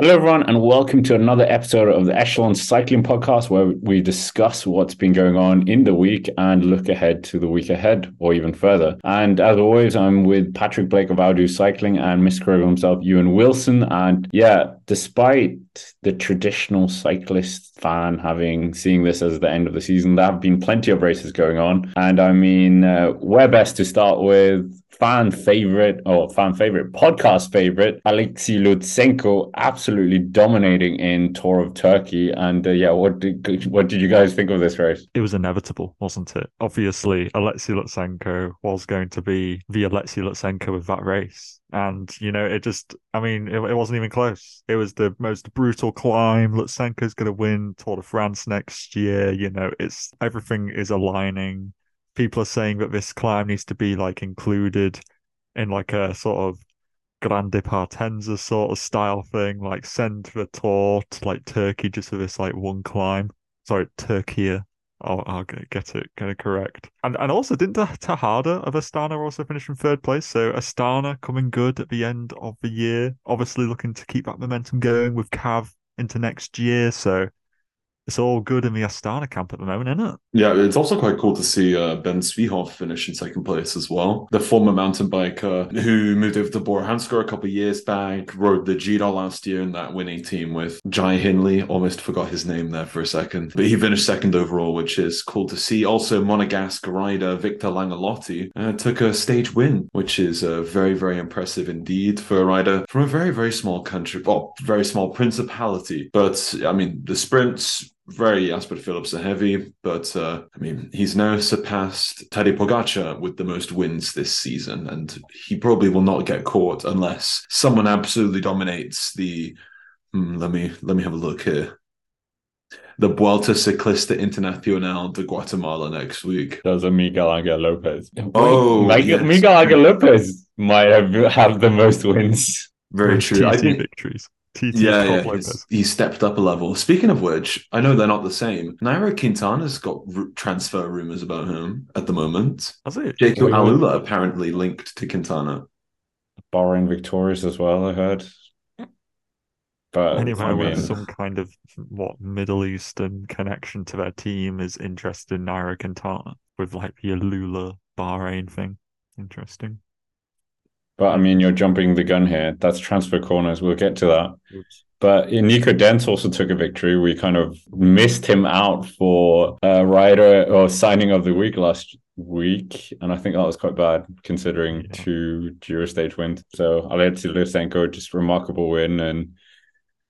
Hello, everyone, and welcome to another episode of the Echelon Cycling Podcast, where we discuss what's been going on in the week and look ahead to the week ahead or even further. And as always, I'm with Patrick Blake of Outdo Cycling and Mr. Kroger himself, Ewan Wilson. And yeah, despite the traditional cyclist fan having seeing this as the end of the season, there have been plenty of races going on. And I mean, uh, where best to start with fan favorite or fan favorite podcast favorite Alexei Lutsenko absolutely dominating in Tour of Turkey. And uh, yeah what did what did you guys think of this race? It was inevitable wasn't it? Obviously Alexei Lutsenko was going to be the Alexei Lutsenko of that race. And you know it just I mean it, it wasn't even close. It was the most brutal climb. Lutsenko's going to win Tour de France next year. You know it's everything is aligning people are saying that this climb needs to be like included in like a sort of Grande Partenza sort of style thing, like send the tour to like Turkey just for this like one climb. Sorry, Turkey. Oh, I'll, I'll get it get it correct. And and also didn't Tejada of Astana also finish in third place? So Astana coming good at the end of the year. Obviously looking to keep that momentum going with Cav into next year. So it's all good in the Astana camp at the moment, isn't it? Yeah, it's also quite cool to see uh, Ben Zwiehoff finish in second place as well. The former mountain biker who moved over to Bora Hansgrohe a couple of years back, rode the Giro last year in that winning team with Jai Hindley. Almost forgot his name there for a second, but he finished second overall, which is cool to see. Also, Monegasque rider Victor Langellotti uh, took a stage win, which is uh, very, very impressive indeed for a rider from a very, very small country, well, very small principality. But I mean, the sprints very Jasper Philipsen heavy, but uh, I mean, he's now surpassed Tadej Pogacar with the most wins this season, and he probably will not get caught unless someone absolutely dominates the. Hmm, let me let me have a look here. The Vuelta Ciclista Internacional de Guatemala next week. Does a Miguel Angel Lopez? Oh, Miguel, yes. Miguel Angel Lopez might have, have the most wins. Very true. I think victories. TT yeah, yeah he stepped up a level. Speaking of which, I know they're not the same. Nairo Quintana's got r- transfer rumors about him at the moment. Has it? Jayco AlUla apparently linked to Quintana. Bahrain victorious as well, I heard. But anyway, I mean... some kind of what Middle Eastern connection to their team is interested in Nairo Quintana with like the Alula Bahrain thing. Interesting. But I mean, you're jumping the gun here. That's transfer corners. We'll get to that. Oops. But Nico Denz also took a victory. We kind of missed him out for a rider or signing of the week last week, and I think that was quite bad considering yeah. two Giro stage wins. So Alexei Lutsenko, just remarkable win, and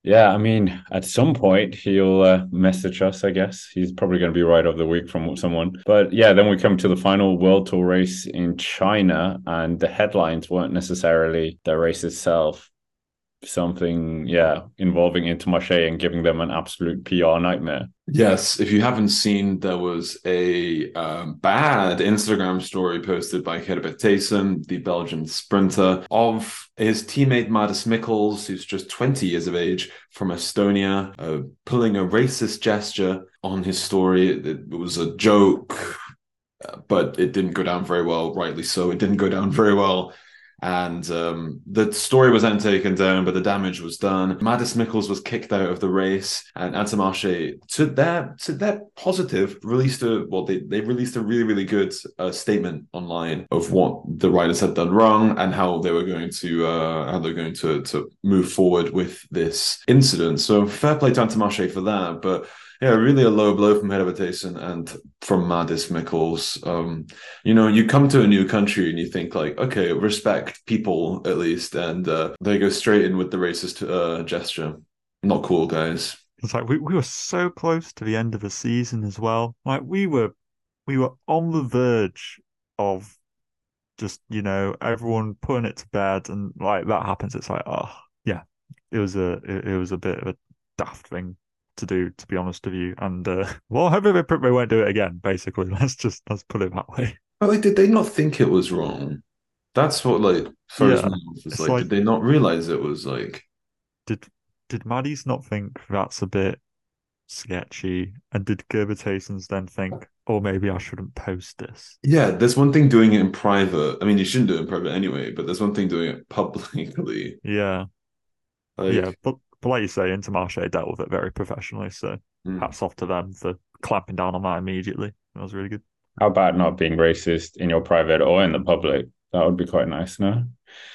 yeah, I mean, at some point he'll uh, message us. I guess he's probably going to be right of the week from someone. But yeah, then we come to the final World Tour race in China, and the headlines weren't necessarily the race itself something, yeah, involving Intermarché and giving them an absolute PR nightmare. Yes, if you haven't seen, there was a um, bad Instagram story posted by Herbert Thijssen, the Belgian sprinter, of his teammate Mads Mihkels, who's just 20 years of age from Estonia, uh, pulling a racist gesture on his story. It, it was a joke, uh, but it didn't go down very well, rightly so. It didn't go down very well and um, the story was then taken down, but the damage was done. Mads Mihkels was kicked out of the race, and Intermarché, to their to their positive, released a well, they, they released a really really good uh, statement online of what the riders had done wrong and how they were going to uh, how they're going to to move forward with this incident. So fair play to Intermarché for that, but yeah, really a low blow from Herbert Thijssen and from Mads Mihkels. Um, you know, you come to a new country and you think like, okay, respect people at least, and uh, they go straight in with the racist uh, gesture. Not cool, guys. It's like we, we were so close to the end of the season as well. Like we were we were on the verge of just, you know, everyone putting it to bed and like that happens. It's like, oh yeah. It was a it, it was a bit of a daft thing to do, to be honest with you. And uh, well, hopefully they, they won't do it again. Basically, let's just let's put it that way. But like, did they not think it was wrong? That's what like first yeah, was like, like. Did they not realize it was like? Did did Maddie's not think that's a bit sketchy? And did Gerben Thijssens then think, oh, maybe I shouldn't post this? Yeah, there's one thing doing it in private. I mean, you shouldn't do it in private anyway, but there's one thing doing it publicly. Yeah. Like... Yeah, but But like you say, Intermarché dealt with it very professionally. So Mm. hats off to them for clamping down on that immediately. That was really good. How about not being racist in your private or in the public? That would be quite nice, no?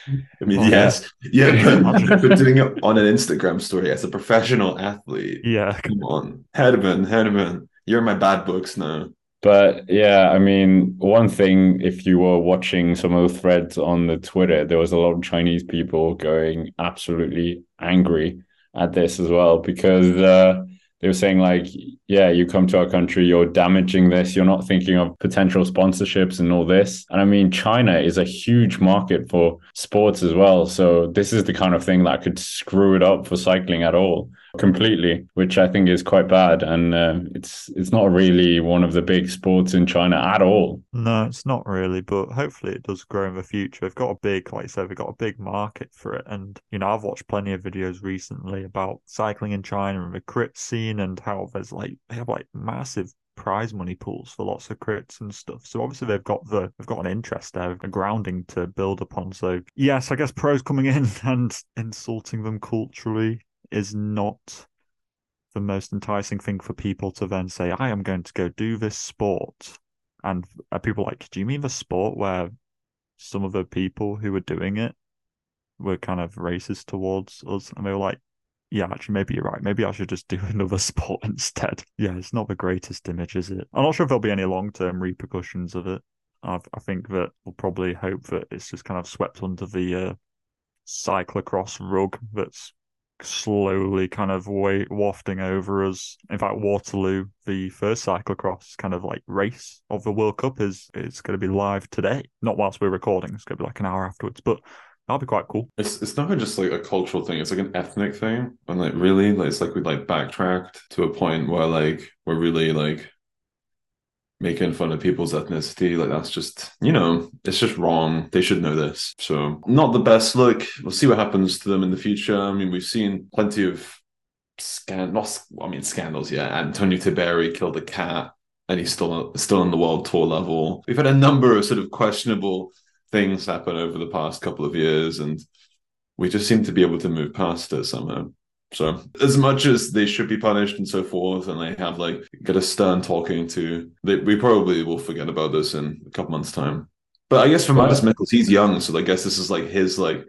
I mean, Oh, yes, yeah, Imagine. but, but doing it on an Instagram story as a professional athlete. Yeah, Come on, Hedman, Hedman, you're in my bad books now. But yeah, I mean, one thing, if you were watching some of the threads on the Twitter, there was a lot of Chinese people going absolutely angry at this as well because uh, they were saying like, yeah, you come to our country, you're damaging this, you're not thinking of potential sponsorships and all this. And I mean, China is a huge market for sports as well. So this is the kind of thing that could screw it up for cycling at all completely, which I think is quite bad. And uh, it's it's not really one of the big sports in China at all. no, it's not really, but hopefully it does grow in the future. They've got a big, like I said, they've got a big market for it. And, you know, I've watched plenty of videos recently about cycling in China and the crit scene and how there's like, they have like massive prize money pools for lots of crits and stuff. So obviously they've got the they've got an interest there, a grounding to build upon. So yes, I guess pros coming in and insulting them culturally is not the most enticing thing for people to then say, I am going to go do this sport. And people like, do you mean the sport where some of the people who were doing it were kind of racist towards us? And they were like, yeah, actually, maybe you're right. Maybe I should just do another sport instead. Yeah, it's not the greatest image, is it? I'm not sure if there'll be any long term repercussions of it. i I think that we'll probably hope that it's just kind of swept under the uh, cyclocross rug that's slowly kind of way wafting over us. In fact, Waterloo, the first cyclocross kind of like race of the World Cup, is is going to be live today. Not whilst we're recording. It's going to be like an hour afterwards, but that'll be quite cool. It's it's not just like a cultural thing; it's like an ethnic thing. And like really, like it's like we like backtracked to a point where like we're really like making fun of people's ethnicity. Like that's just you know, it's just wrong. They should know this. So not the best look. We'll see what happens to them in the future. I mean, we've seen plenty of scan not I mean scandals. Yeah, Antonio Tiberi killed a cat, and he's still still on the world tour level. We've had a number of sort of questionable things happen over the past couple of years, and we just seem to be able to move past it somehow. So, as much as they should be punished and so forth, and they have like get a stern talking to, they, we probably will forget about this in a couple months' time. But I guess for. Magnus Mihkels, he's young, so I guess this is like his like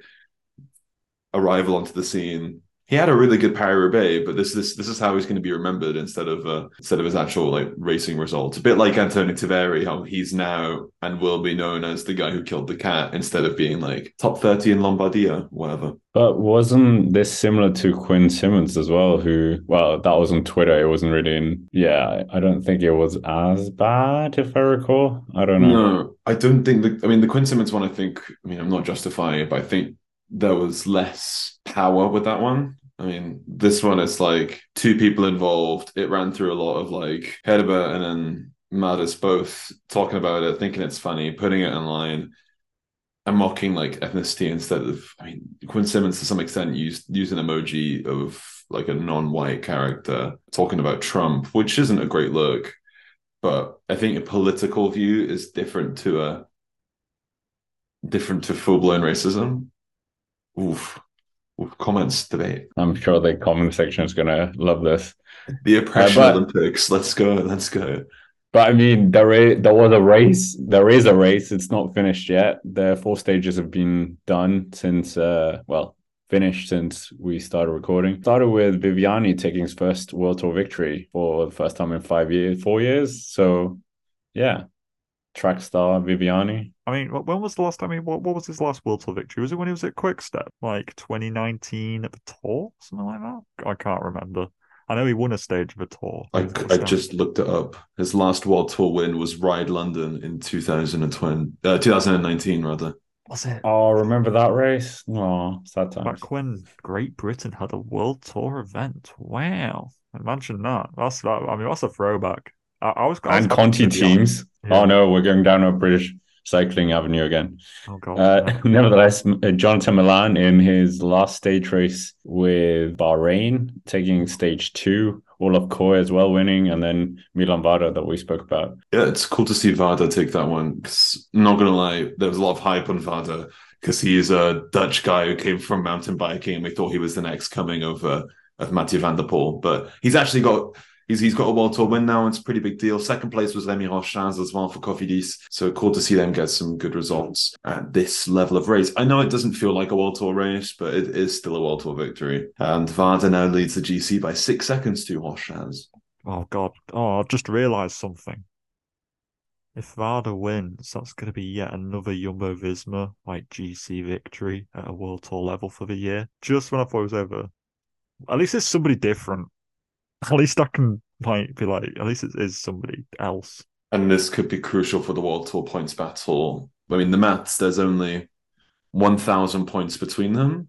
arrival onto the scene. He had a really good Paris Roubaix, but this this this is how he's going to be remembered instead of uh, instead of his actual like racing results. A bit like Antonio Tiberi, how he's now and will be known as the guy who killed the cat instead of being like top thirty in Lombardia, whatever. But wasn't this similar to Quinn Simmons as well? Who, well, that was on Twitter. It wasn't really in. Yeah, I don't think it was as bad, if I recall. I don't know. No, I don't think the. I mean, the Quinn Simmons one. I think. I mean, I'm not justifying it, but I think there was less power with that one. I mean, this one it's like two people involved. It ran through a lot of like Hedeba and then Mattis both talking about it, thinking it's funny, putting it online, and mocking like ethnicity instead of. I mean, Quinn Simmons to some extent used used an emoji of like a non-white character talking about Trump, which isn't a great look. But I think a political view is different to a different to full blown racism. Oof. Oof. Comments debate. I'm sure the comment section is going to love this. The oppression but- Olympics. Let's go. Let's go. But I mean, there is, there was a race. There is a race. It's not finished yet. The four stages have been done since, uh, well, finished since we started recording. Started with Viviani taking his first World Tour victory for the first time in five years, four years. So, yeah, track star Viviani. I mean, when was the last time? I mean, what, what was his last World Tour victory? Was it when he was at Quick Step, like 2019 at the Tour, something like that? I can't remember. I know he won a stage of a Tour. I, He was at I just looked it up. His last World Tour win was Ride London in 2020, uh, 2019, rather. was it Oh, remember that race? Oh, sad times. back when Great Britain had a World Tour event? Wow, imagine that. That's that. I mean, that's a throwback. I, I was I was And Conti to be honest. teams. Yeah. Oh no, we're going down a British cycling avenue again. Oh god. Uh, nevertheless, uh, Jonathan Milan in his last stage race with Bahrain, taking stage two. Olav Kooij as well winning, and then Milan Vader that we spoke about. Yeah, it's cool to see Vader take that one. Cause not gonna lie, there was a lot of hype on Vader because he is a Dutch guy who came from mountain biking, and we thought he was the next coming of uh, of Mathieu van der Poel. But he's actually got he's he's got a world tour win now. It's a pretty big deal. Second place was Remy Rochas as well for Cofidis. So cool to see them get some good results at this level of race. I know it doesn't feel like a world tour race, but it is still a world tour victory. And Vader now leads the GC by six seconds to Rochas. Oh god. Oh, I've just realised something. If Vader wins, that's going to be yet another Jumbo Visma like GC victory at a World Tour level for the year. Just when I thought it was over, at least it's somebody different. At least I can like be like, at least it is somebody else. And this could be crucial for the World Tour points battle. I mean, the maths, there's only 1,000 points between them.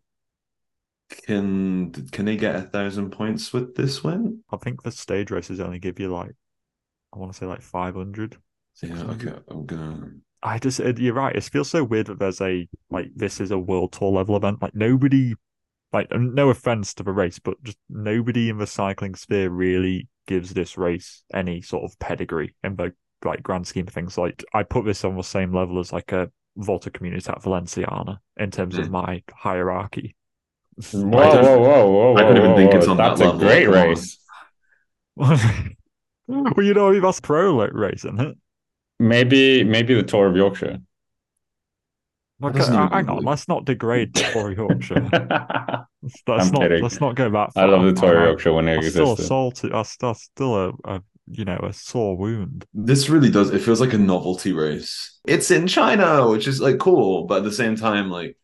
Can can they get a thousand points with this win? I think the stage races only give you like, I want to say like 500. Yeah, okay. I'm gonna. I just, you're right. It feels so weird that there's a, like, this is a world tour level event. Like, nobody, like, no offense to the race, but just nobody in the cycling sphere really gives this race any sort of pedigree in the, like, grand scheme of things. Like, I put this on the same level as, like, a Volta Comunitat Valenciana in terms Hmm. of my hierarchy. Whoa, don't- whoa, whoa, whoa! I couldn't even whoa, think whoa. it's on that That's level. a great Come race. well, you know, that's pro like race, isn't it? Maybe, maybe the Tour of Yorkshire. Like, doesn't uh, even hang on, let's not degrade the Tour of Yorkshire. I Let's, let's I'm not kidding. let's not go that far. I love the Tour of I- Yorkshire when it That's still a existed. salty. That's, that's still a, a you know a sore wound. This really does. It feels like a novelty race. It's in China, which is like cool, but at the same time, like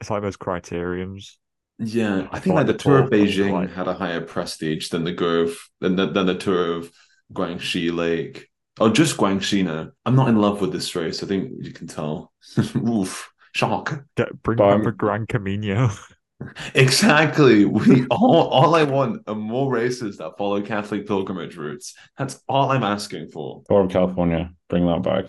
It's like those criteriums. yeah, I I think like like the the Tour of Beijing like- had a higher prestige than the Grove than the, than the Tour of Guangxi Lake. Oh, just Guangxi now. I'm not in love with this race. I think you can tell. Oof, shock. Get bring But back the Gran Camino. Exactly. We all all I want are more races that follow Catholic pilgrimage routes. That's all I'm asking for. Tour of California, bring that back.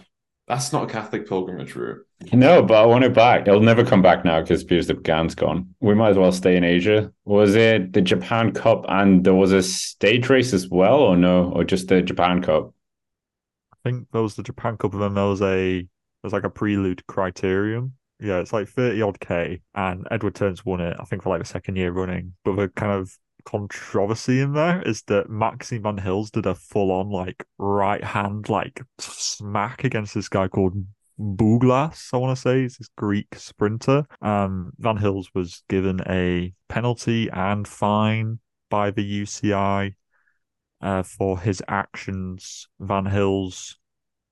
That's not a Catholic pilgrimage route. No, but I want it back. It'll never come back now because Peter Sagan's gone. We might as well stay in Asia. Was it the Japan Cup and there was a stage race as well, or no? Or just the Japan Cup? I think there was the Japan Cup, and then there was a there's like a prelude criterium. Yeah, it's like thirty odd k, and Edward Theuns won it. I think for like the second year running. But the kind of controversy in there is that Maxime Van Gils did a full on like right hand like smack against this guy called Bouglas. I want to say he's this Greek sprinter. Um, Van Gils was given a penalty and fine by the UCI uh, for his actions. Van Gils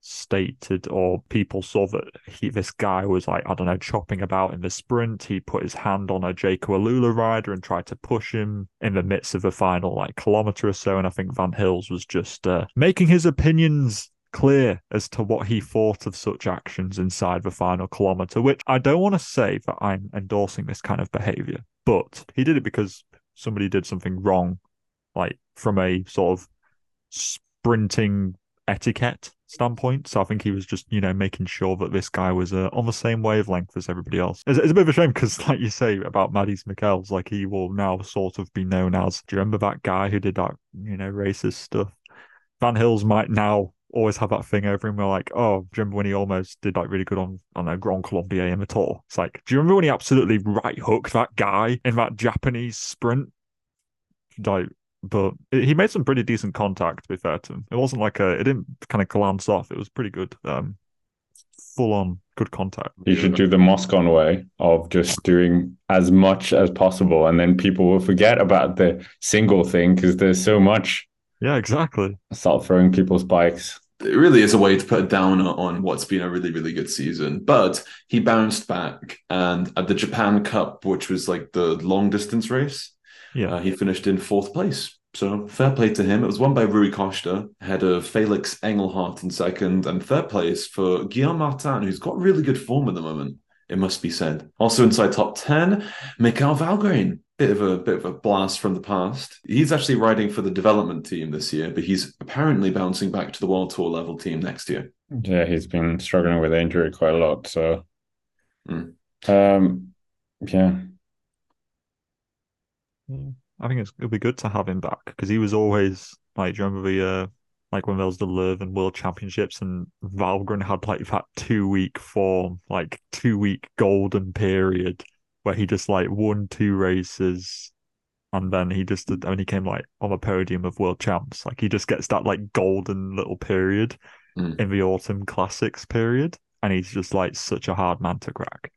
stated, or people saw that he, this guy was like, I don't know, chopping about in the sprint. He put his hand on a Jayco AlUla rider and tried to push him in the midst of the final like kilometer or so. And I think Van Gils was just uh, making his opinions clear as to what he thought of such actions inside the final kilometer, which I don't want to say that I'm endorsing this kind of behavior, but he did it because somebody did something wrong, like from a sort of sprinting etiquette standpoint. So I think he was just, you know, making sure that this guy was uh, on the same wavelength as everybody else. It's, it's a bit of a shame because, like you say about Maddie's Mihkels, like he will now sort of be known as. Do you remember that guy who did that, you know, racist stuff? Van Gils might now always have that thing over him where like, oh, do you remember when he almost did like really good on on a Grand Colombier in the tour? It's like, do you remember when he absolutely right hooked that guy in that Japanese sprint? Like, but he made some pretty decent contact. To be fair to him, it wasn't like a, it didn't kind of glance off. It was pretty good, um, full on good contact. You should do the Moscon way of just doing as much as possible, and then people will forget about the single thing because there's so much. Yeah, exactly. Start throwing people's bikes. It really is a way to put a downer on what's been a really, really good season. But he bounced back, and at the Japan Cup, which was like the long distance race, Yeah, uh, he finished in fourth place. So fair play to him. It was won by Rui Costa, ahead of Felix Engelhardt in second, and third place for Guillaume Martin, who's got really good form at the moment. It must be said. Also inside top ten, Mikhail Valgren. Bit of a bit of a blast from the past. He's actually riding for the development team this year, but he's apparently bouncing back to the World Tour level team next year. Yeah, he's been struggling with injury quite a lot. So, Mm. um, yeah, I think it's, it'll be good to have him back because he was always like, do you remember the uh, like when there was the Leuven World Championships and Valgren had like that two week form, like two week golden period where he just like won two races and then he just did, and he came like on the podium of world champs. Like he just gets that like golden little period Mm. in the autumn classics period, and he's just like such a hard man to crack.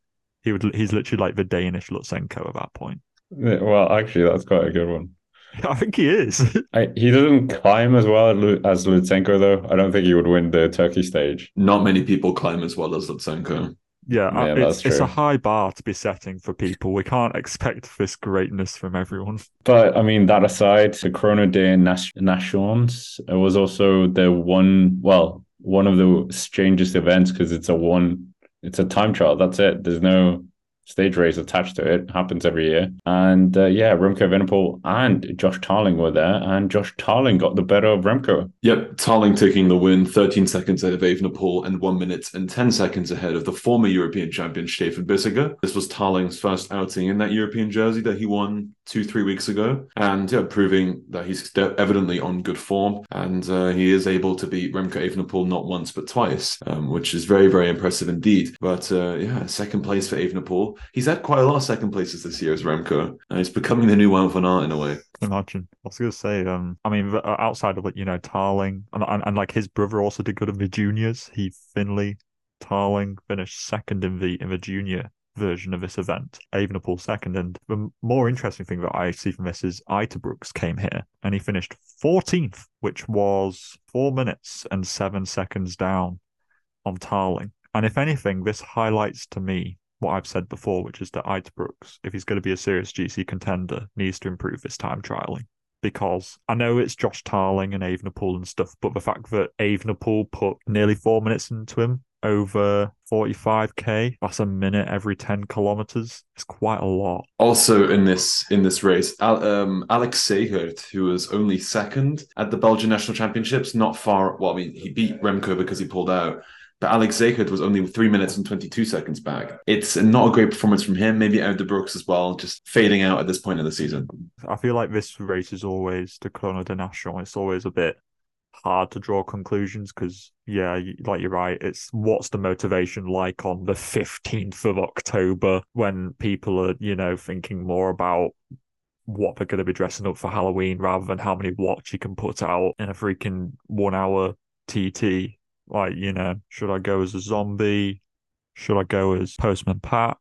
He would he's literally like the Danish Lutsenko at that point. Yeah, Well, actually, that's quite a good one. I think he is. I, he doesn't climb as well as Lutsenko, though. I don't think he would win the Turkey stage. Not many people climb as well as Lutsenko. yeah, uh, Yeah, I- it's, it's a high bar to be setting for people. We can't expect this greatness from everyone. But I mean, that aside, the Chrono de Nas- Nations was also the one, well, one of the strangest events because it's a one, it's a time trial. That's it. There's no stage race attached to it. Happens every year. And uh, yeah, Remco Evenepoel and Josh Tarling were there, and Josh Tarling got the better of Remco. Yep, Tarling taking the win, 13 seconds ahead of Evenepoel and 1 minute and 10 seconds ahead of the former European champion Stefan Bissegger. This was Tarling's first outing in that European jersey that he won two, three weeks ago. And yeah, proving that he's de- evidently on good form. And uh, he is able to beat Remco Evenepoel not once but twice, um, which is very, very impressive indeed. But uh, yeah, second place for Evenepoel. He's had quite a lot of second places this year as Remco. And he's becoming the new Wout van Aert in a way. Imagine. I was gonna say, um, I mean, outside of like you know Tarling and, and and like his brother also did good in the juniors. He Finley Tarling finished second in the in the junior version of this event. Evenepoel second, and the more interesting thing that I see from this is Uijtdebroeks came here and he finished 14th, which was four minutes and seven seconds down on Tarling. And if anything, this highlights to me what I've said before, which is that Uijtdebroeks, if he's going to be a serious GC contender, needs to improve his time trialing. Because I know it's Josh Tarling and Evenepoel and stuff, but the fact that Evenepoel put nearly four minutes into him over 45k, that's a minute every 10 kilometers. It's quite a lot. Also in this in this race, um, Alex Segaert, who was only second at the Belgian national championships, not far. Well, I mean, he beat Remco because he pulled out, but Alex Segaert was only three minutes and twenty two seconds back. It's not a great performance from him. Maybe Uijtdebroeks as well, just fading out at this point in the season. I feel like this race is always the Chrono de National. It's always a bit hard to draw conclusions because, yeah, like you're right. It's what's the motivation like on the 15th of October when people are, you know, thinking more about what they're going to be dressing up for Halloween rather than how many watts you can put out in a freaking one hour TT. Like, you know, should I go as a zombie? Should I go as Postman Pat?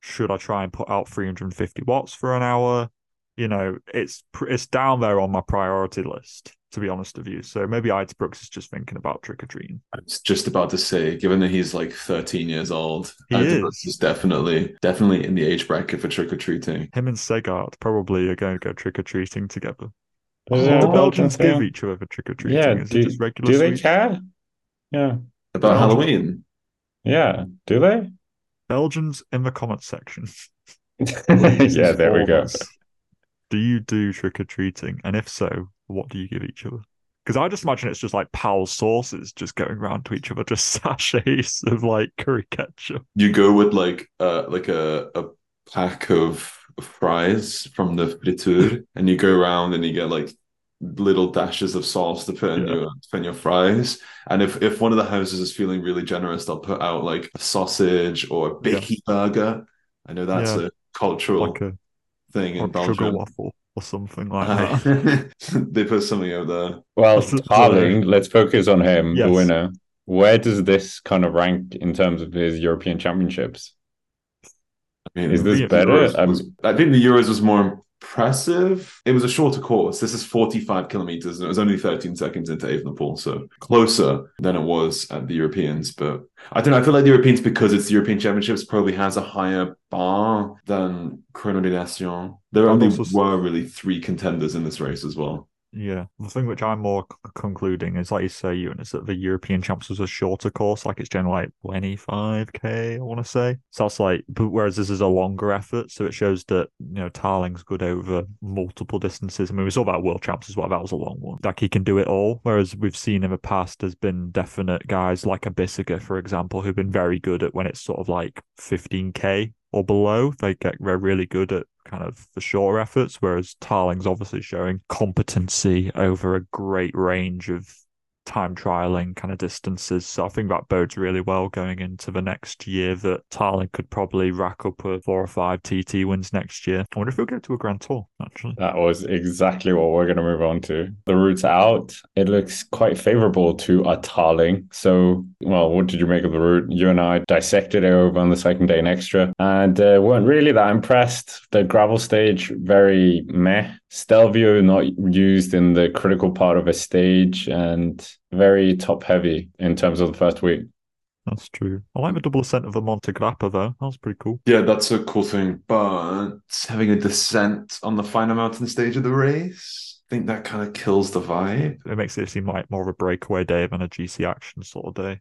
Should I try and put out 350 watts for an hour? You know, it's it's down there on my priority list, to be honest with you. So maybe Uijtdebroeks is just thinking about trick or treating. I was just about to say, given that he's like thirteen years old, He out is. Brooks is definitely definitely in the age bracket for trick or treating. Him and Segaert probably are going to go trick or treating together. Is Oh, Do the Belgians give each other trick or treating? Yeah, is do, it just regular do they sweets? care? Yeah, About Well, Halloween, yeah. Do they? Belgians in the comments section. yeah, there we go. Do you do trick or treating? And if so, what do you give each other? Because I just imagine it's just like pal sauces just going around to each other, just sachets of like curry ketchup. you go with like uh like a a pack of fries from the friture, and you go around and you get like little dashes of sauce to put in Yeah. your put in your fries. And if if one of the houses is feeling really generous, they'll put out like a sausage or a Yeah. burger. I know that's Yeah. a cultural Like a thing in like sugar waffle or something like that. They put something out there. Well, That's- Tarling, let's focus on him, the winner. Where does this kind of rank in terms of his European championships? I mean, Is this better? Um, was- I think the Euros was more impressive. It was a shorter course. This is 45 kilometers, and it was only 13 seconds into Evenepoel, so closer than it was at the Europeans. But I don't know. I feel like the Europeans, because it's the European Championships, probably has a higher bar than Chrono de Nations. There only were really three contenders in this race as well. Yeah, the thing which I'm more c- concluding is, like you say, Ewan, is that the European Champs was a shorter course, like it's generally like 25k, I want to say. So that's like, but whereas this is a longer effort, so it shows that you know Tarling's good over multiple distances. I mean, we saw that World Champs as well. That was a long one. Like he can do it all. Whereas we've seen in the past, there's been definite guys like a Bissegger, for example, who've been very good at when it's sort of like 15k or below. They get really good at kind of the shorter efforts, whereas Tarling's obviously showing competency over a great range of time trialing kind of distances. So I think that bodes really well going into the next year that Tarling could probably rack up a four or five TT wins next year. I wonder if he'll get to a Grand Tour, actually. That was exactly what we're going to move on to. The routes out, it looks quite favorable to a Tarling. So, well, what did you make of the route? You and I dissected it over on the second day in extra and uh, weren't really that impressed. The gravel stage, very meh. Stelvio not used in the critical part of a stage and very top heavy in terms of the first week. That's true. I like the double ascent of the Monte Grappa though. That was pretty cool. Yeah, that's a cool thing. But having a descent on the final mountain stage of the race, I think that kind of kills the vibe. It makes it seem like more of a breakaway day than a GC action sort of day.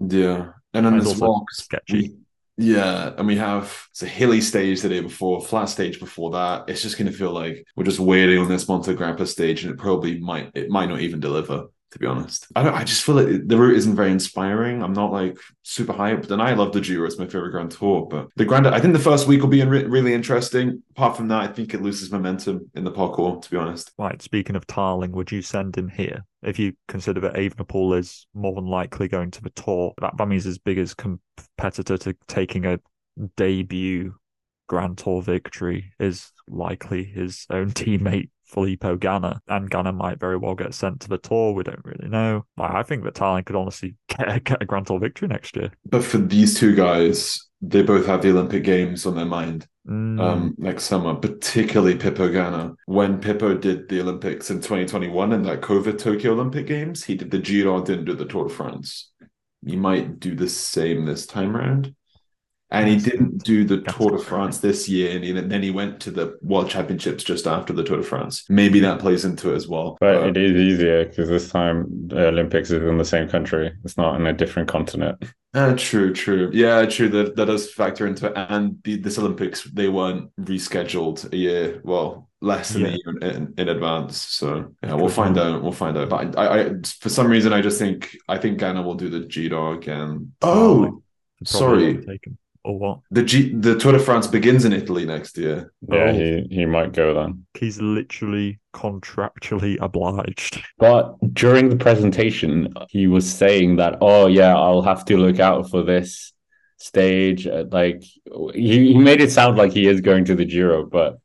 Yeah. And then And as also well, sketchy. we- yeah, and we have it's a hilly stage the day before, flat stage before that. It's just going to feel like we're just waiting on this Monte Grappa stage, and it probably might it might not even deliver. To be honest, I don't. I just feel like the route isn't very inspiring. I'm not like super hyped, and I love the Giro. It's my favorite Grand Tour, but the Grand. I think the first week will be re- really interesting. Apart from that, I think it loses momentum in the parcours. To be honest, Right, speaking of Tarling, would you send him here? If you consider that Evenepoel is more than likely going to the tour, that, that means his biggest competitor to taking a debut Grand Tour victory is likely his own teammate Filippo Ganna, and Ganna might very well get sent to the tour. We don't really know. I think that Tarling could honestly get, a- get a Grand Tour victory next year. but for these two guys, they both have the Olympic Games on their mind. Mm, um, next summer, particularly Pippo Ganna. When Pippo did the Olympics in 2021 in that COVID Tokyo Olympic Games, he did the Giro, didn't do the Tour de France. He might do the same this time around. And he didn't do the that's Tour de. France this year, and he- then he went to the World Championships just after the Tour de France. Maybe that plays into it as well. But it is easier because this time the Olympics is in the same country. It's not in a different continent. Uh, true, true. Yeah, true. That that does factor into it. And the, this Olympics, they weren't rescheduled a year, well, less than Yeah. a year in, in advance. So yeah, we'll find out. We'll find out. But I, I, for some reason, I just think I think Ganna will do the Giro again. Oh, Probably sorry. won't take him. Or what? The G, the Tour de France begins in Italy next year. Yeah, Oh. he, he might go then. He's literally contractually obliged. But during the presentation, he was saying that, oh, yeah, I'll have to look out for this stage. Uh, Like, he, he made it sound like he is going to the Giro, but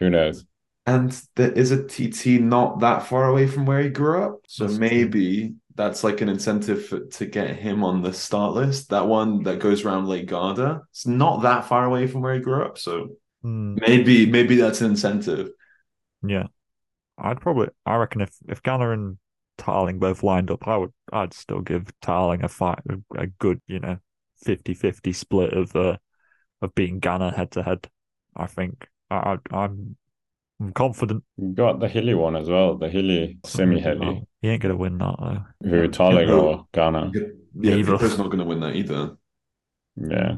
who knows? And there is a TT not that far away from where he grew up. So That's true. maybe that's like an incentive for, to get him on the start list. That one that goes around Lake Garda. It's not that far away from where he grew up. So Hmm, maybe maybe that's an incentive. yeah. I'd probably, I reckon if, if Ganna and Tarling both lined up, I would, I'd still give Tarling a fight, a, a good, you know, 50 50 split of, uh, of beating Ganna head to head. I think I, I, I'm, I'm confident. You got the hilly one as well, the hilly semi hilly. He ain't going to win that though. Who, Tarling or Ganna? Yeah, Neither. Pippo's not going to win that either. Yeah.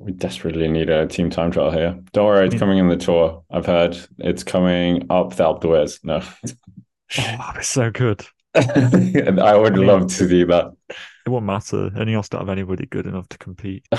We desperately need a team time trial here. Don't worry, it's coming in the tour. I've heard it's coming up the Alpe d'Huez. No. Oh, that'd be so good. I would mean- love to do that. It won't matter. Ineos don't have anybody good enough to compete.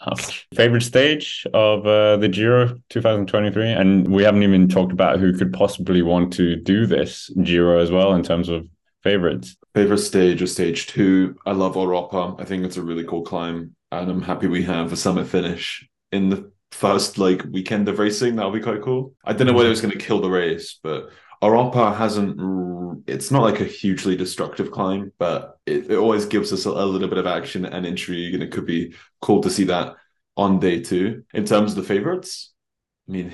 Favorite stage of uh, the Giro 2023? And we haven't even talked about who could possibly want to do this Giro as well in terms of favorites. Favorite stage is stage two. I love Oropa. I think it's a really cool climb, and I'm happy we have a summit finish in the first like weekend of racing. That'll be quite cool. I don't know whether it's going to kill the race, but Oropa hasn't. It's not like a hugely destructive climb, but it, it always gives us a, a little bit of action and intrigue, and it could be cool to see that on day two. In terms of the favorites, I mean,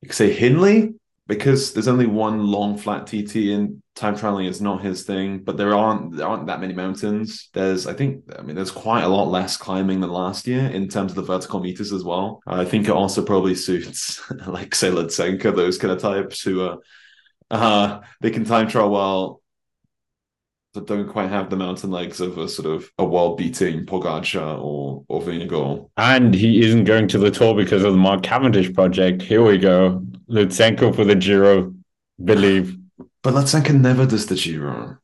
you could say Hindley because there's only one long flat TT and time trialing is not his thing, but there aren't there aren't that many mountains. There's I think I mean there's quite a lot less climbing than last year in terms of the vertical meters as well. I think it also probably suits like say Lutsenko, those kind of types who are uh they can time trial well but don't quite have the mountain legs of a sort of a world beating Pogacar or or Vingegaard. And he isn't going to the tour because of the Mark Cavendish project. Here we go. Lutsenko for the Giro. Believe. But Lutsenko never does the Giro.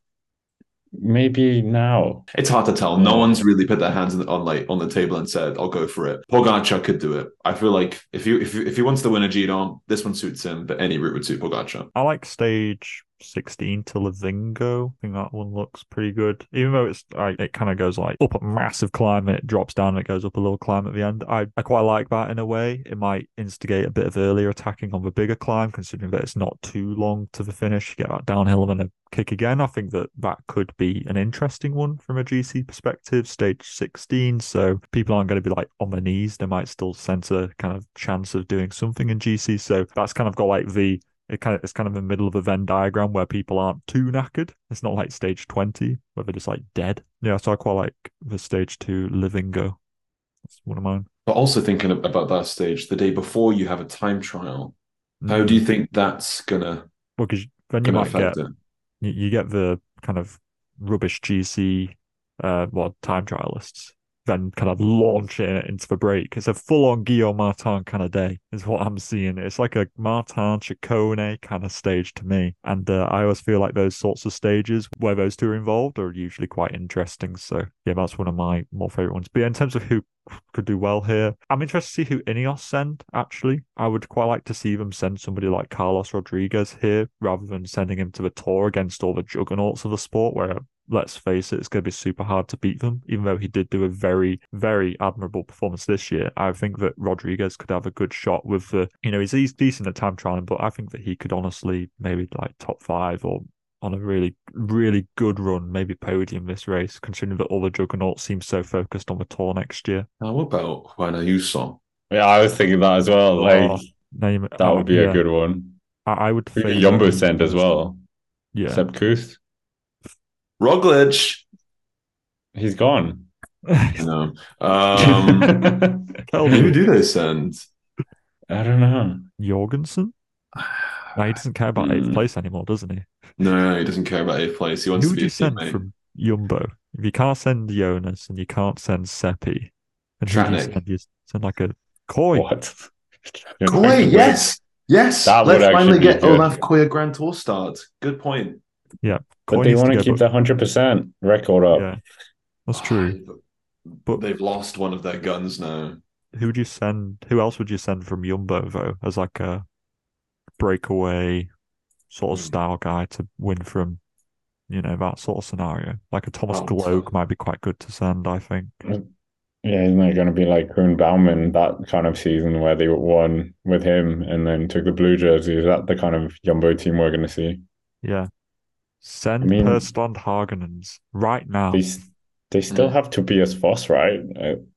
maybe now. It's hard to tell. No one's really put their hands on like on the table and said, "I'll go for it." Pogacar could do it. I feel like if you if if he wants to win a Giro, this one suits him, but any route would suit Pogacar. I like stage 16 to Livigno. I think that one looks pretty good. Even though it's like it kind of goes like up a massive climb, it drops down, and it goes up a little climb at the end. I, I quite like that in a way. It might instigate a bit of earlier attacking on the bigger climb, considering that it's not too long to the finish. You get that downhill and then a kick again. I think that that could be an interesting one from a GC perspective, stage 16. So people aren't going to be like on their knees. They might still sense a kind of chance of doing something in GC. So that's kind of got like the it kind of it's kind of in the middle of a Venn diagram where people aren't too knackered. It's not like stage twenty where they're just like dead. Yeah, so I quite like the stage two Livigno. That's one of mine. But also thinking about that stage, the day before you have a time trial. How do you think that's gonna? Well, because then you might get it? you get the kind of rubbish GC, uh, well, time trialists then kind of launching it into the break. It's a full on Guillaume Martin kind of day, is what I'm seeing. It's like a Martin Ciccone kind of stage to me. And uh, I always feel like those sorts of stages where those two are involved are usually quite interesting. So, yeah, that's one of my more favorite ones. But yeah, in terms of who could do well here, I'm interested to see who Ineos send, actually. I would quite like to see them send somebody like Carlos Rodriguez here rather than sending him to the tour against all the juggernauts of the sport where let's face it, it's going to be super hard to beat them. Even though he did do a very, very admirable performance this year, I think that Rodriguez could have a good shot with the, you know, he's, he's decent at time trialing, but I think that he could honestly maybe like top five or on a really, really good run, maybe podium this race, considering that all the juggernauts seem so focused on the tour next year. Now, what about Juan Ayuso? Yeah, I was thinking that as well. Oh, name, that would be yeah. a good one. I, I would. Jumbo send as well. Yeah. Sepp Kuss. Roglic. He's gone. no. Um, who do they send? I don't know. Jorgenson? No, he doesn't care about mm. eighth hmm. place anymore, doesn't he? No, he doesn't care about eighth place. He wants who to be you send teammate. from Jumbo? If you can't send Jonas and you can't send Seppi, and who do you send? You send like a Kooij. What? Kooij, yes. Yes. That Let's finally get Olav Kooij a Grand Tour start. Good point. Yeah, but they want to keep the hundred percent record up. Yeah, that's true. but they've lost one of their guns now. Who would you send? Who else would you send from Jumbo though, as like a breakaway sort of hmm. style guy to win from? You know that sort of scenario. Like a Thomas oh, Gloag might be quite good to send. I think. Yeah, isn't it going to be like Koen Bouwman that kind of season where they won with him and then took the blue jersey? Is that the kind of Jumbo team we're going to see? Yeah, Send I mean, Per Strand Hagenes right now. They, they still have Tobias Foss, right?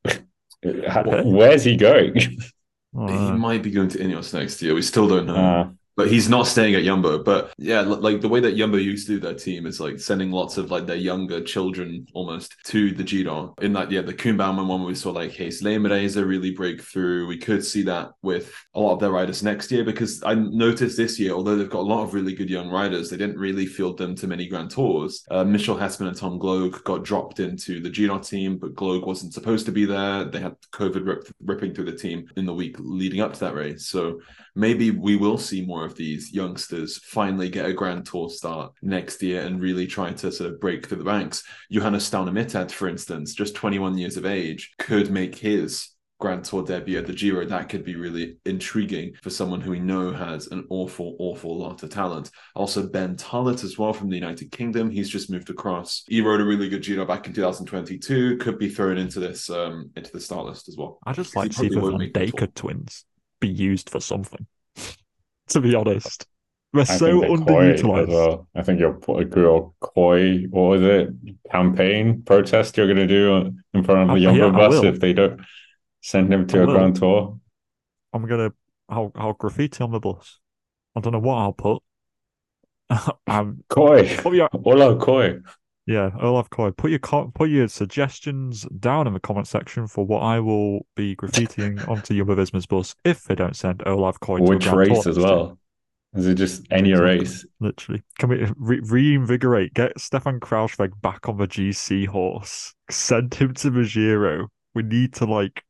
Uh, where's he going? he might be going to Ineos next year. We still don't know. But he's not staying at Jumbo. But yeah, like the way that Jumbo used to do their team is like sending lots of like their younger children almost to the Giro. In that, yeah, the Koen Bouwman one, we saw like Gijs Leemreize really break through. We could see that with a lot of their riders next year because I noticed this year, although they've got a lot of really good young riders, they didn't really field them to many Grand Tours. Uh, Mitchell Hessmann and Tom Gloag got dropped into the Giro team, but Gloag wasn't supposed to be there. They had COVID rip- ripping through the team in the week leading up to that race. So maybe we will see more of these youngsters finally get a Grand Tour start next year and really try to sort of break through the ranks. Johannes Staune for instance, just 21 years of age, could make his Grand Tour debut at the Giro, that could be really intriguing for someone who we know has an awful, awful lot of talent. Also, Ben Tulett as well from the United Kingdom. He's just moved across. He rode a really good Giro back in 2022. Could be thrown into this um into the start list as well. I just like to see the Van twins be used for something. to be honest, we're I so underutilized. Well. I think your your Kooij, what was it, campaign protest you're going to do in front of the uh, Jumbo yeah, bus if they don't send him to I a will. Grand Tour. I'm gonna I'll, I'll graffiti on the bus. I don't know what I'll put. I'm Coy. Your... Hola, Coy. Yeah, Olav Kooij. Put your put your suggestions down in the comment section for what I will be graffitiing onto Jumbo Visma's bus if they don't send Olav Kooij Which race as well? Is it just any race? Literally. Can we re- reinvigorate? Get Stefan Kruijswijk back on the GC horse. Send him to the Giro. We need to like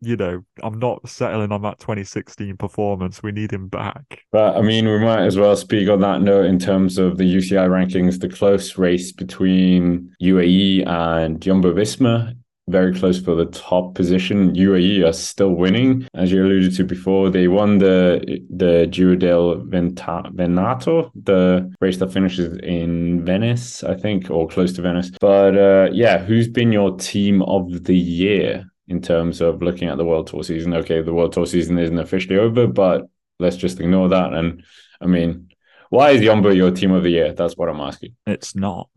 you know, I'm not settling on that 2016 performance. We need him back. But I mean, we might as well speak on that note in terms of the UCI rankings, the close race between UAE and Jumbo Visma very close for the top position. UAE are still winning, as you alluded to before. They won the the Giro del Veneto, the race that finishes in Venice, I think, or close to Venice. But uh, yeah, who's been your team of the year in terms of looking at the World Tour season? Okay, the World Tour season isn't officially over, but let's just ignore that. And I mean, why is Jumbo your team of the year? That's what I'm asking. It's not.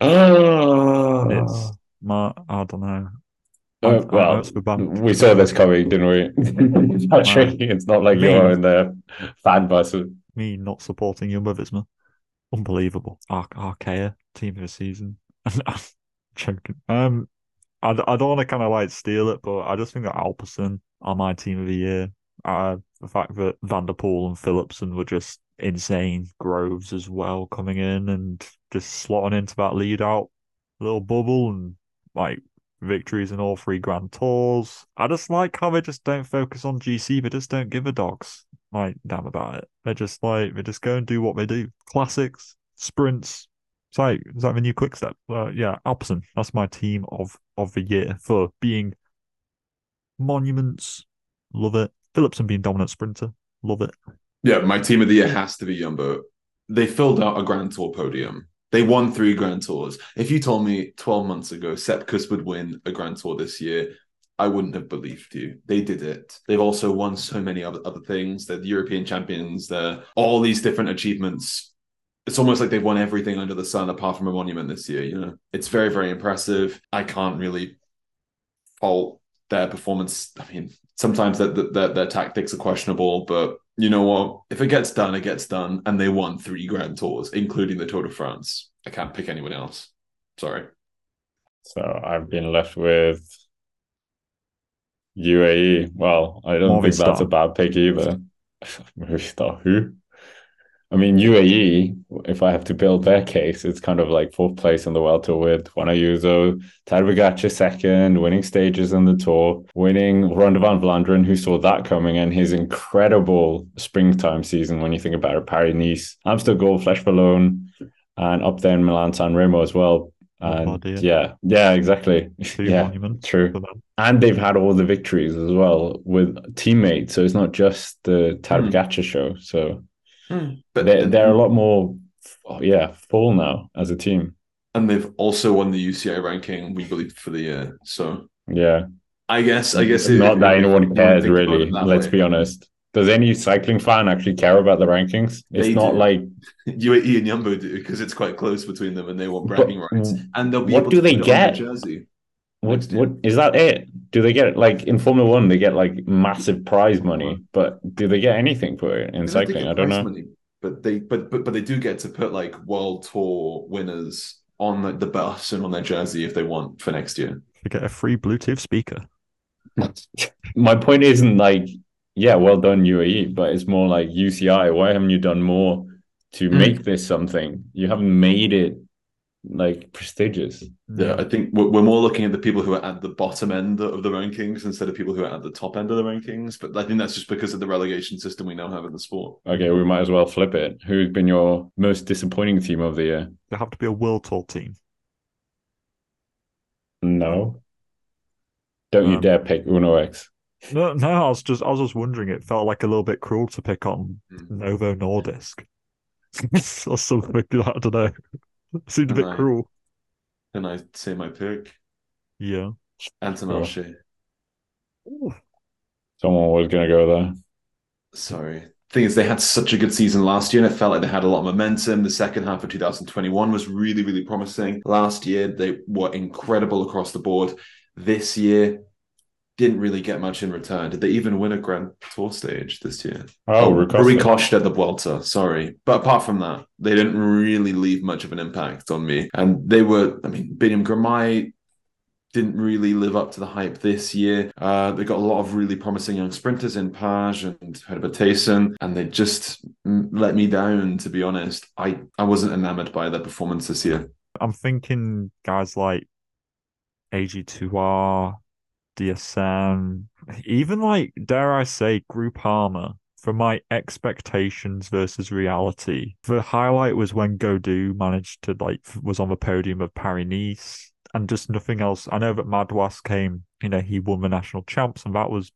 Oh. It's my, I don't know. Uh, well, we saw this coming, didn't we? Actually, it's not like you're in the fan bus. Me not supporting Jumbo Visma. Unbelievable. Ar- team of the season. I'm joking. Um, I, I don't want to kind of like steal it, but I just think that Alpecin are my team of the year. Uh, the fact that Van der Poel and Philipsen were just insane. Groves as well coming in and just slotting into that lead out little bubble and like victories in all three Grand Tours. I just like how they just don't focus on GC. They just don't give a dogs like damn about it. They're just like they just go and do what they do. Classics, sprints. Like it's like the new quick step. Uh, yeah, Alpecin. That's my team of of the year for being monuments. Love it. Philipsen being dominant sprinter. Love it. Yeah, my team of the year has to be Jumbo. They filled out a Grand Tour podium they won three Grand Tours. If you told me 12 months ago Sepp would win a Grand Tour this year, I wouldn't have believed you. They did it. They've also won so many other, other things. They're the European champions. They're all these different achievements. It's almost like they've won everything under the sun apart from a monument this year. You know, it's very, very impressive. I can't really fault their performance. I mean, sometimes their, their, their tactics are questionable, but you know what? If it gets done, it gets done. And they won three Grand Tours, including the Tour de France. I can't pick anyone else. Sorry. So I've been left with UAE. Well, I don't think that's a bad pick either. Movistar, who? I mean, UAE, if I have to build their case, it's kind of like fourth place in the World Tour with Juan Ayuso, Tadej second, winning stages in the Tour, winning Ronde van Vlaanderen, who saw that coming, and his incredible springtime season when you think about it, Paris-Nice, Amstel Gold, Wallonne, and up there in Milan San Remo as well. And oh, yeah, yeah, exactly. yeah, true. And they've had all the victories as well with teammates, so it's not just the Tadej mm. show. So Hmm. But they're, they're a lot more, yeah, full now as a team. And they've also won the UCI ranking, we believe, for the year. So yeah, I guess I guess not that anyone cares really. Let's way. be honest. Does any cycling fan actually care about the rankings? It's they not do. like UAE and Jumbo do because it's quite close between them, and they want bragging but, rights. And they'll be what do they get? Jersey. What what is that? It do they get like in Formula One? They get like massive prize money, but do they get anything for it in cycling? I don't know. Money, but they but but but they do get to put like world tour winners on the, the bus and on their jersey if they want for next year. They get a free Bluetooth speaker. My point isn't like, yeah, well done UAE, but it's more like UCI. Why haven't you done more to mm. make this something? You haven't made it like prestigious. Yeah, I think we're more looking at the people who are at the bottom end of the rankings instead of people who are at the top end of the rankings. But I think that's just because of the relegation system we now have in the sport. Okay, we might as well flip it. Who's been your most disappointing team of the year? They have to be a world tour team. No. Don't um, you dare pick Uno X. No, no, I was just I was just wondering. It felt like a little bit cruel to pick on mm. Novo Nordisk or something. I don't know. Seemed a bit I, cruel. Can I say my pick? Yeah. Intermarché. Someone was going to go there. Sorry. Thing is, they had such a good season last year, and it felt like they had a lot of momentum. The second half of 2021 was really, really promising. Last year, they were incredible across the board. This year, didn't really get much in return. Did they even win a Grand Tour stage this year? Oh, oh Rui Costa at the Vuelta. Sorry, but apart from that, they didn't really leave much of an impact on me. And they were, I mean, Biniam Girmay didn't really live up to the hype this year. Uh, they got a lot of really promising young sprinters in Page and Gerben Thijssen, and they just let me down. To be honest, I I wasn't enamored by their performance this year. I'm thinking guys like AG2R, DSM, um, even like dare I say, Groupama. For my expectations versus reality, the highlight was when Gaudu managed to like was on the podium of Paris Nice and just nothing else. I know that Madouas came, you know, he won the national champs, and that was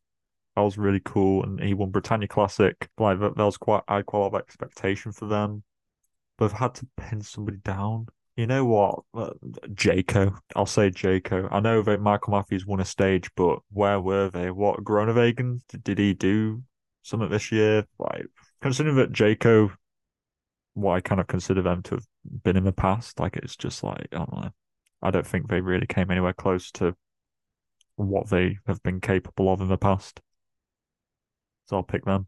that was really cool. And he won Bretagne Classic. Like that, that was quite a lot of expectation for them. But I've had to pin somebody down. You know what? Uh, Jayco? I'll say Jayco. I know that Michael Matthews won a stage, but where were they? What Groenewegen? Did he do something this year? Like considering that Jayco, what I kind of consider them to have been in the past, like it's just like I don't know. I don't think they really came anywhere close to what they have been capable of in the past. So I'll pick them.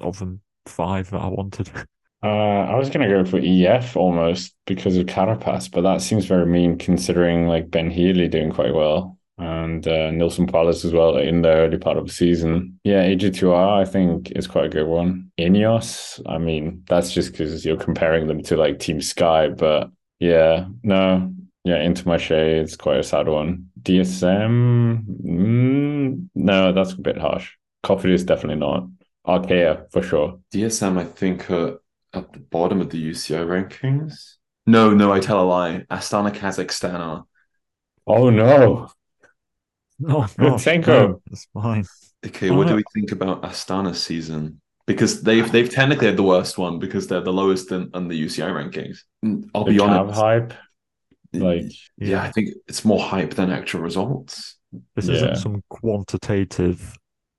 Of them, five that I wanted. Uh, I was gonna go for EF almost because of Carapaz, but that seems very mean considering like Ben Healy doing quite well and uh, Neilson Powless as well in the early part of the season. Yeah, AG2R I think is quite a good one. Ineos, I mean that's just because you're comparing them to like Team Sky, but yeah, no, yeah, Intermarché is quite a sad one. DSM, mm, no, that's a bit harsh. Cofidis definitely not. Arkea for sure. DSM, I think, are at the bottom of the UCI rankings. No, no, I tell a lie. Astana Kazakhstan Oh no. No, Lutsenko. no, it's fine. Okay, Oh, what do we think about Astana's season? Because they've they've technically had the worst one because they're the lowest in, in the UCI rankings. Mm, I'll The be Cav honest. hype. Like yeah, I think it's more hype than actual results. This Yeah. isn't some quantitative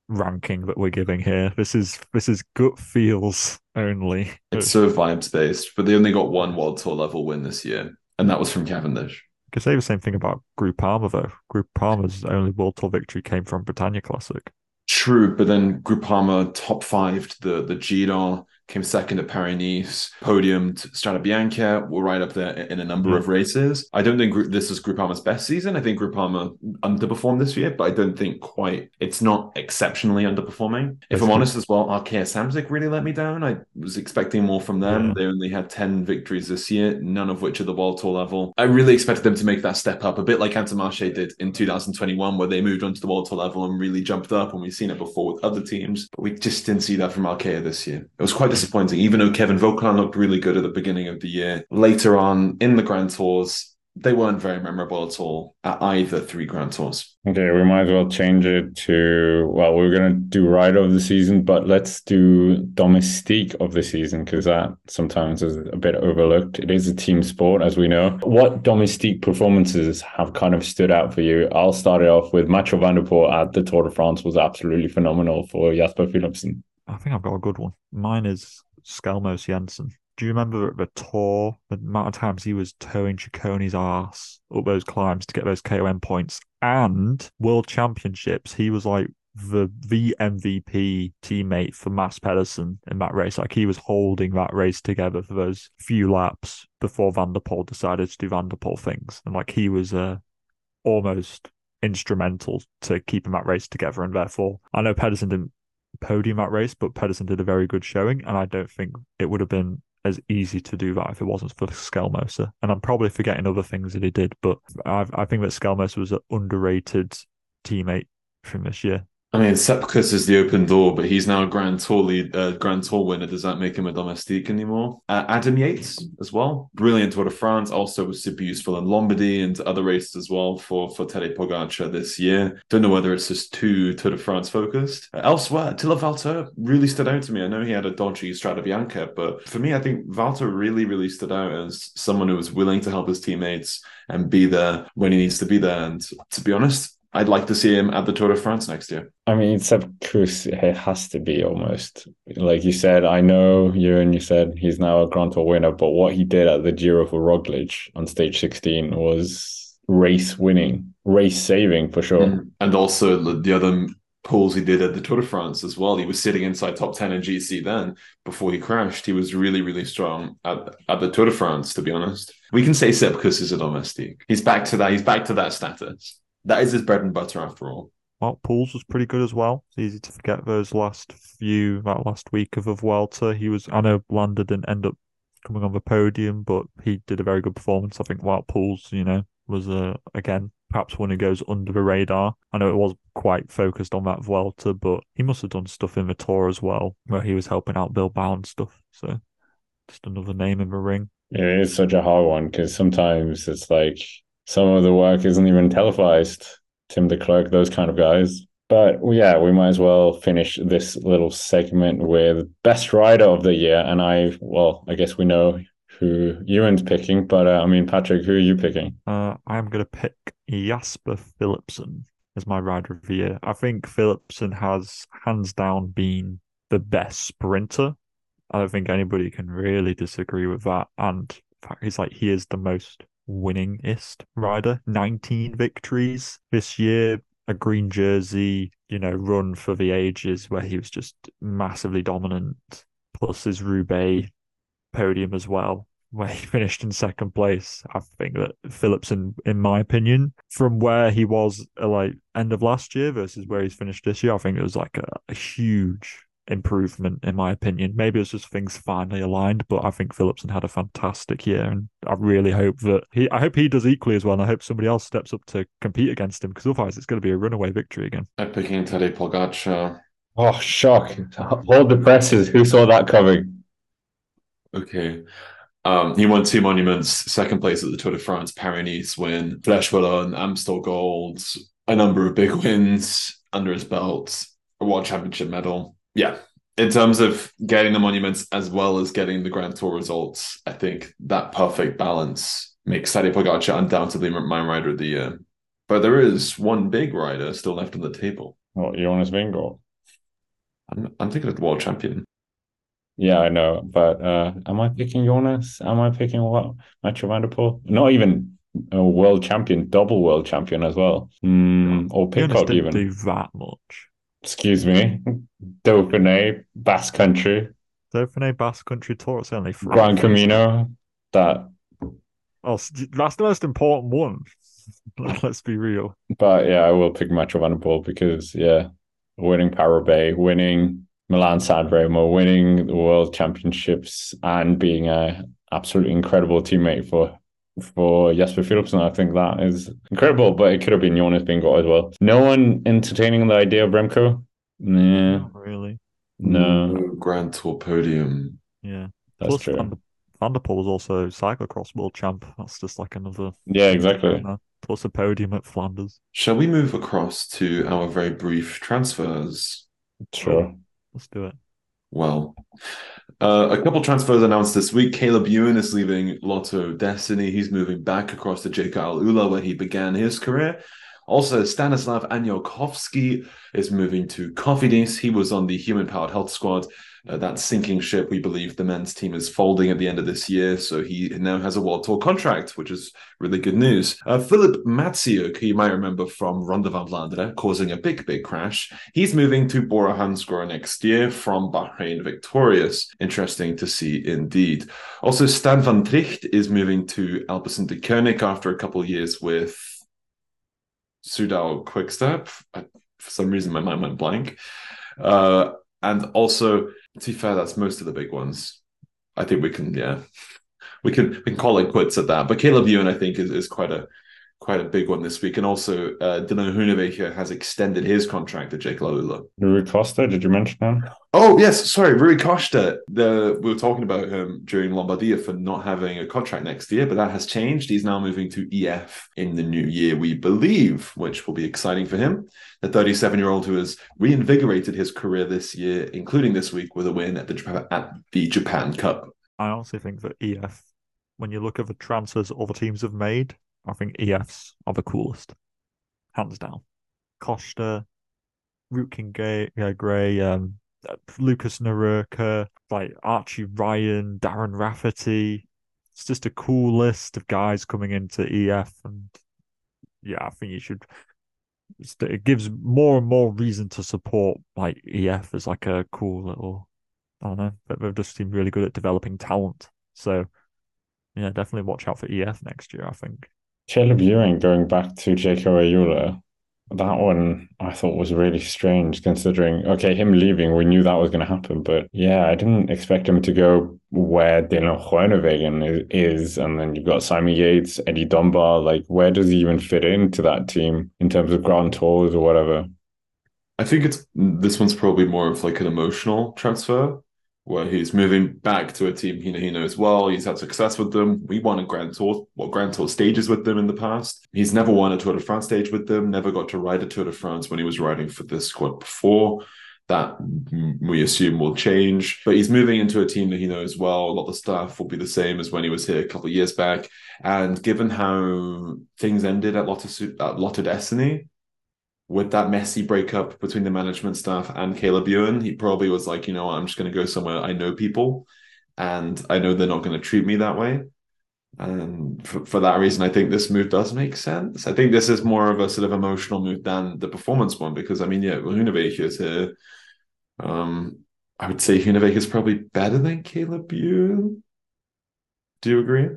ranking that we're giving here. This is this is gut feels only. It's so vibes based, but they only got one World Tour level win this year, and that was from Cavendish. You could say the same thing about Groupama though. Groupama's only World Tour victory came from Bretagne Classic. True, but then Groupama top five the the Giro, came second at Paris Nice, podiumed Strada Bianca, were right up there in a number Yeah. of mm. races. I don't think this is Groupama's best season. I think Groupama underperformed this year, but I don't think quite. It's not exceptionally underperforming. If That's I'm true. honest as well, Arkea Samsic really let me down. I was expecting more from them. Yeah. They only had 10 victories this year, none of which are the World Tour level. I really expected them to make that step up, a bit like Intermarché did in 2021, where they moved onto the World Tour level and really jumped up. And we've seen it before with other teams, but we just didn't see that from Arkea this year. It was quite disappointing, even though Kevin Vauquelin looked really good at the beginning of the year. Later on in the Grand Tours, they weren't very memorable at all at either three Grand Tours. Okay, we might as well change it to well, we're gonna do rider of the season, but let's do domestique of the season because that sometimes is a bit overlooked. It is a team sport, as we know. What domestique performances have kind of stood out for you? I'll start it off with Mathieu Van der Poel at the Tour de France was absolutely phenomenal for Jasper Philipsen. I think I've got a good one. Mine is Skjelmose Jensen. Do you remember the tour, the amount of times he was towing Ciccone's ass up those climbs to get those KOM points and World Championships? He was like the the MVP teammate for Mads Pedersen in that race. Like he was holding that race together for those few laps before Van der Poel decided to do Van der Poel things. And like he was uh, almost instrumental to keeping that race together. And therefore, I know Pedersen didn't podium that race, but Pedersen did a very good showing, and I don't think it would have been as easy to do that if it wasn't for Skjelmose. And I'm probably forgetting other things that he did, but I, I think that Skjelmose was an underrated teammate from this year. I mean, Sepp Kuss is the open door, but he's now a Grand Tour lead, uh, Grand Tour winner. Does that make him a domestique anymore? Uh, Adam Yates as well, brilliant Tour de France. Also was super useful in Lombardy and other races as well for for Teddy Pogacar this year. Don't know whether it's just too Tour de France focused. Uh, elsewhere, Attila Valter really stood out to me. I know he had a dodgy Strada Bianca, but for me, I think Valter really, really stood out as someone who was willing to help his teammates and be there when he needs to be there. And to be honest. I'd like to see him at the Tour de France next year. I mean, Sepp Kuss, it has to be almost like you said. I know you and you said he's now a Grand Tour winner, but what he did at the Giro for Roglic on stage 16 was race winning, race saving for sure. Mm. And also the- the other pulls he did at the Tour de France as well. He was sitting inside top 10 in GC then before he crashed. He was really, really strong at, at the Tour de France, to be honest. We can say Sepp Kuss is a domestique. He's back to that. He's back to that status. That is his bread and butter after all. Well, Poels was pretty good as well. It's easy to forget those last few, that last week of the Vuelta. He was, I know Landa didn't end up coming on the podium, but he did a very good performance. I think Wout Poels, you know, was uh, again perhaps one who goes under the radar. I know it was quite focused on that Vuelta, but he must have done stuff in the tour as well, where he was helping out Bill and stuff. So just another name in the ring. It is such a hard one because sometimes it's like some of the work isn't even televised. Tim Declercq, those kind of guys. But yeah, we might as well finish this little segment with best rider of the year. And I, well, I guess we know who Ewan's picking, but uh, I mean, Patrick, who are you picking? Uh, I'm going to pick Jasper Philipsen as my rider of the year. I think Philipsen has hands down been the best sprinter. I don't think anybody can really disagree with that. And in fact, he's like he is the most winningest rider. 19 victories this year, a green jersey, you know, run for the ages where he was just massively dominant, plus his Roubaix podium as well, where he finished in second place. I think that Philipsen, in in my opinion, from where he was uh, like end of last year versus where he's finished this year, I think it was like a, a huge improvement in my opinion. Maybe it's just things finally aligned, but I think Philipsen had a fantastic year, and I really hope that he. I hope he does equally as well, and I hope somebody else steps up to compete against him because otherwise it's going to be a runaway victory again. I'm picking Tadej Pogacar. Oh, shock! Hold the presses. Who saw that coming? Okay. Um, he won two monuments, second place at the Tour de France, Paris-Nice win, Flèche Wallonne, Amstel Gold, a number of big wins under his belt, a World Championship medal. Yeah. In terms of getting the monuments as well as getting the Grand Tour results, I think that perfect balance makes Tadej Pogacar undoubtedly my rider of the year. But there is one big rider still left on the table. What, Jonas Vingegaard? I'm, I'm thinking of the world champion. Yeah, I know, but uh, am I picking Jonas? Am I picking what? Mathieu van der Poel? Not even a world champion, double world champion as well. Mm, or Pidcock even. do that much. Excuse me. Dauphiné, Basque Country. Dauphiné, Basque Country Tour. It's only. Gran Camino. That. Oh, that's the most important one. Let's be real. But yeah, I will pick Mathieu van because yeah, winning Paris winning Milan San Remo, winning the World Championships and being a absolutely incredible teammate for for Jasper Philipsen. I think that is incredible, but it could have been Jonas Vingegaard as well. No one entertaining the idea of Remco? Nah. Not really. No. no Grand Tour podium. Yeah. That's Plus, true. Van Van der Poel was also cyclocross world champ. That's just like another. Yeah, exactly. Plus a podium at Flanders. Shall we move across to our very brief transfers? Sure. Let's do it. Well, uh, a couple transfers announced this week. Caleb Ewan is leaving Lotto Dstny. He's moving back across to Jayco AlUla, where he began his career. Also, Stanisław Aniołkowski is moving to Cofidis. He was on the Human Powered Health Squad uh, that sinking ship, we believe the men's team is folding at the end of this year. So he now has a World Tour contract, which is really good news. Uh, Filip Maciejuk, who you might remember from Ronde van Vlaanderen, causing a big, big crash. He's moving to Bora Hansgrohe next year from Bahrain Victorious. Interesting to see indeed. Also, Stan van Tricht is moving to Alpecin Deceuninck after a couple of years with Sudal Quickstep. I, for some reason, my mind went blank. Uh, and also to be fair, that's most of the big ones. I think we can, yeah, we can we can call it quits at that. But Caleb Ewan, I think, is, is quite a quite a big one this week. And also, uh, Dylan Groenewegen has extended his contract to Jayco AlUla. Rui Costa, did you mention him? Oh, yes. Sorry, Rui Costa. The, we were talking about him during Lombardia for not having a contract next year, but that has changed. He's now moving to EF in the new year, we believe, which will be exciting for him. The 37 year old who has reinvigorated his career this year, including this week with a win at the Japan, at the Japan Cup. I honestly think that EF, when you look at the transfers other teams have made, I think EFs are the coolest, hands down. Costa, Rootkin Gray, uh, Gray, um, Lukas Nerurkar, like Archie Ryan, Darren Rafferty. It's just a cool list of guys coming into EF, and yeah, I think you should. It gives more and more reason to support like EF as like a cool little. I don't know, but they've just seemed really good at developing talent. So, yeah, definitely watch out for EF next year. I think. Caleb Ewan going back to Jayco AlUla. that one I thought was really strange considering, okay, him leaving, we knew that was going to happen. But yeah, I didn't expect him to go where Dylan Groenewegen is. And then you've got Simon Yates, Eddie Dunbar. Like, where does he even fit into that team in terms of grand tours or whatever? I think it's this one's probably more of like an emotional transfer where he's moving back to a team he, he knows well. He's had success with them. We won a Grand Tour, what Grand Tour stages with them in the past. He's never won a Tour de France stage with them. Never got to ride a Tour de France when he was riding for this squad before. That we assume will change, but he's moving into a team that he knows well. A lot of the stuff will be the same as when he was here a couple of years back. And given how things ended at Lotto, at Lotto Dstny, with that messy breakup between the management staff and Caleb Ewan, he probably was like, you know, I'm just going to go somewhere I know people, and I know they're not going to treat me that way. And for, for that reason, I think this move does make sense. I think this is more of a sort of emotional move than the performance one, because I mean, yeah, Groenewegen is here. Um, I would say Groenewegen is probably better than Caleb Ewan. Do you agree?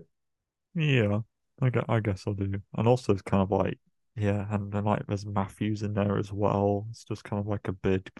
Yeah, I guess, I guess I do. And also, it's kind of like yeah, and then like there's Matthews in there as well. It's just kind of like a big,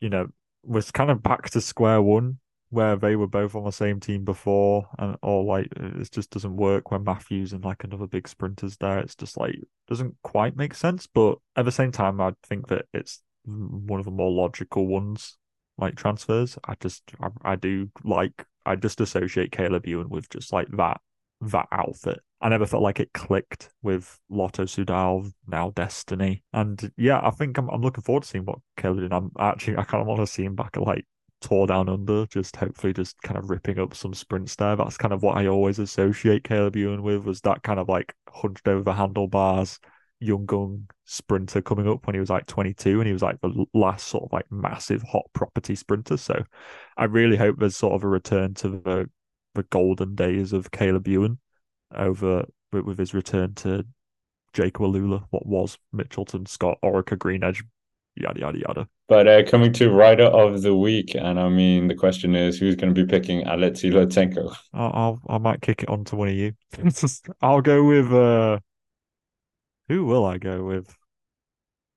you know, was kind of back to square one where they were both on the same team before, and or like it just doesn't work when Matthews and like another big sprinter's there. It's just like doesn't quite make sense. But at the same time, I think that it's one of the more logical ones, like transfers. I just I, I do like I just associate Caleb Ewan with just like that that outfit. I never felt like it clicked with Lotto Sudal, now Dstny. And yeah, I think I'm, I'm looking forward to seeing what Caleb did. I'm actually, I kind of want to see him back at like Tour Down Under, just hopefully just kind of ripping up some sprints there. That's kind of what I always associate Caleb Ewan with, was that kind of like hunched over the handlebars, young gun sprinter coming up when he was like 22 and he was like the last sort of like massive hot property sprinter. So I really hope there's sort of a return to the the golden days of Caleb Ewan over with, with his return to Jayco AlUla, what was Mitchelton, Scott, Orica, Green Edge, yada yada yada. But uh, coming to rider of the week, and I mean the question is who's going to be picking Alexei Lutsenko? I'll, I'll I might kick it on to one of you. I'll go with uh who will I go with?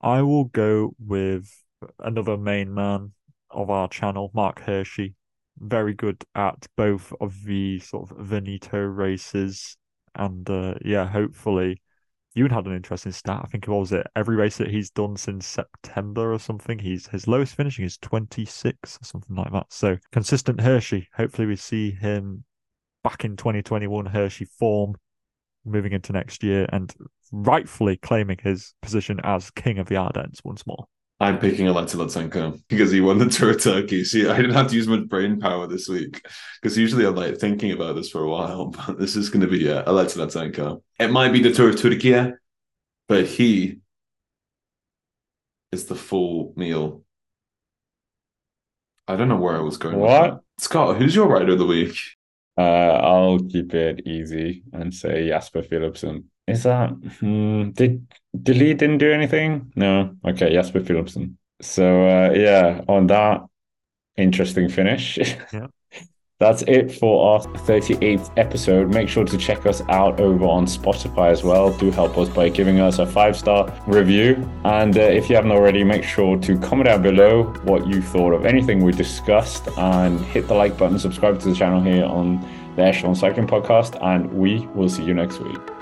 I will go with another main man of our channel, Marc Hirschi very good at both of the sort of Veneto races. And uh, yeah, hopefully, you had an interesting stat. I think what was it? Every race that he's done since September or something, he's his lowest finishing is 26 or something like that. So consistent Hirschi. Hopefully, we see him back in 2021 Hirschi form moving into next year and rightfully claiming his position as king of the Ardennes once more. I'm picking Alexei Lutsenko because he won the Tour of Turkey. See, I didn't have to use much brain power this week because usually I'm like thinking about this for a while, but this is going to be yeah, Alexei Lutsenko. It might be the Tour of Turkey, but he is the full meal. I don't know where I was going. What? Scott, who's your rider of the week? Uh, I'll keep it easy and say Jasper Philipsen. Is that hmm, did Lee didn't do anything? No. Okay, Jasper Philipsen. So uh, yeah, on that interesting finish. Yeah. That's it for our 38th episode. Make sure to check us out over on Spotify as well. Do help us by giving us a five star review. And uh, if you haven't already, make sure to comment down below what you thought of anything we discussed and hit the like button, subscribe to the channel here on the Echelon Cycling Podcast. And we will see you next week.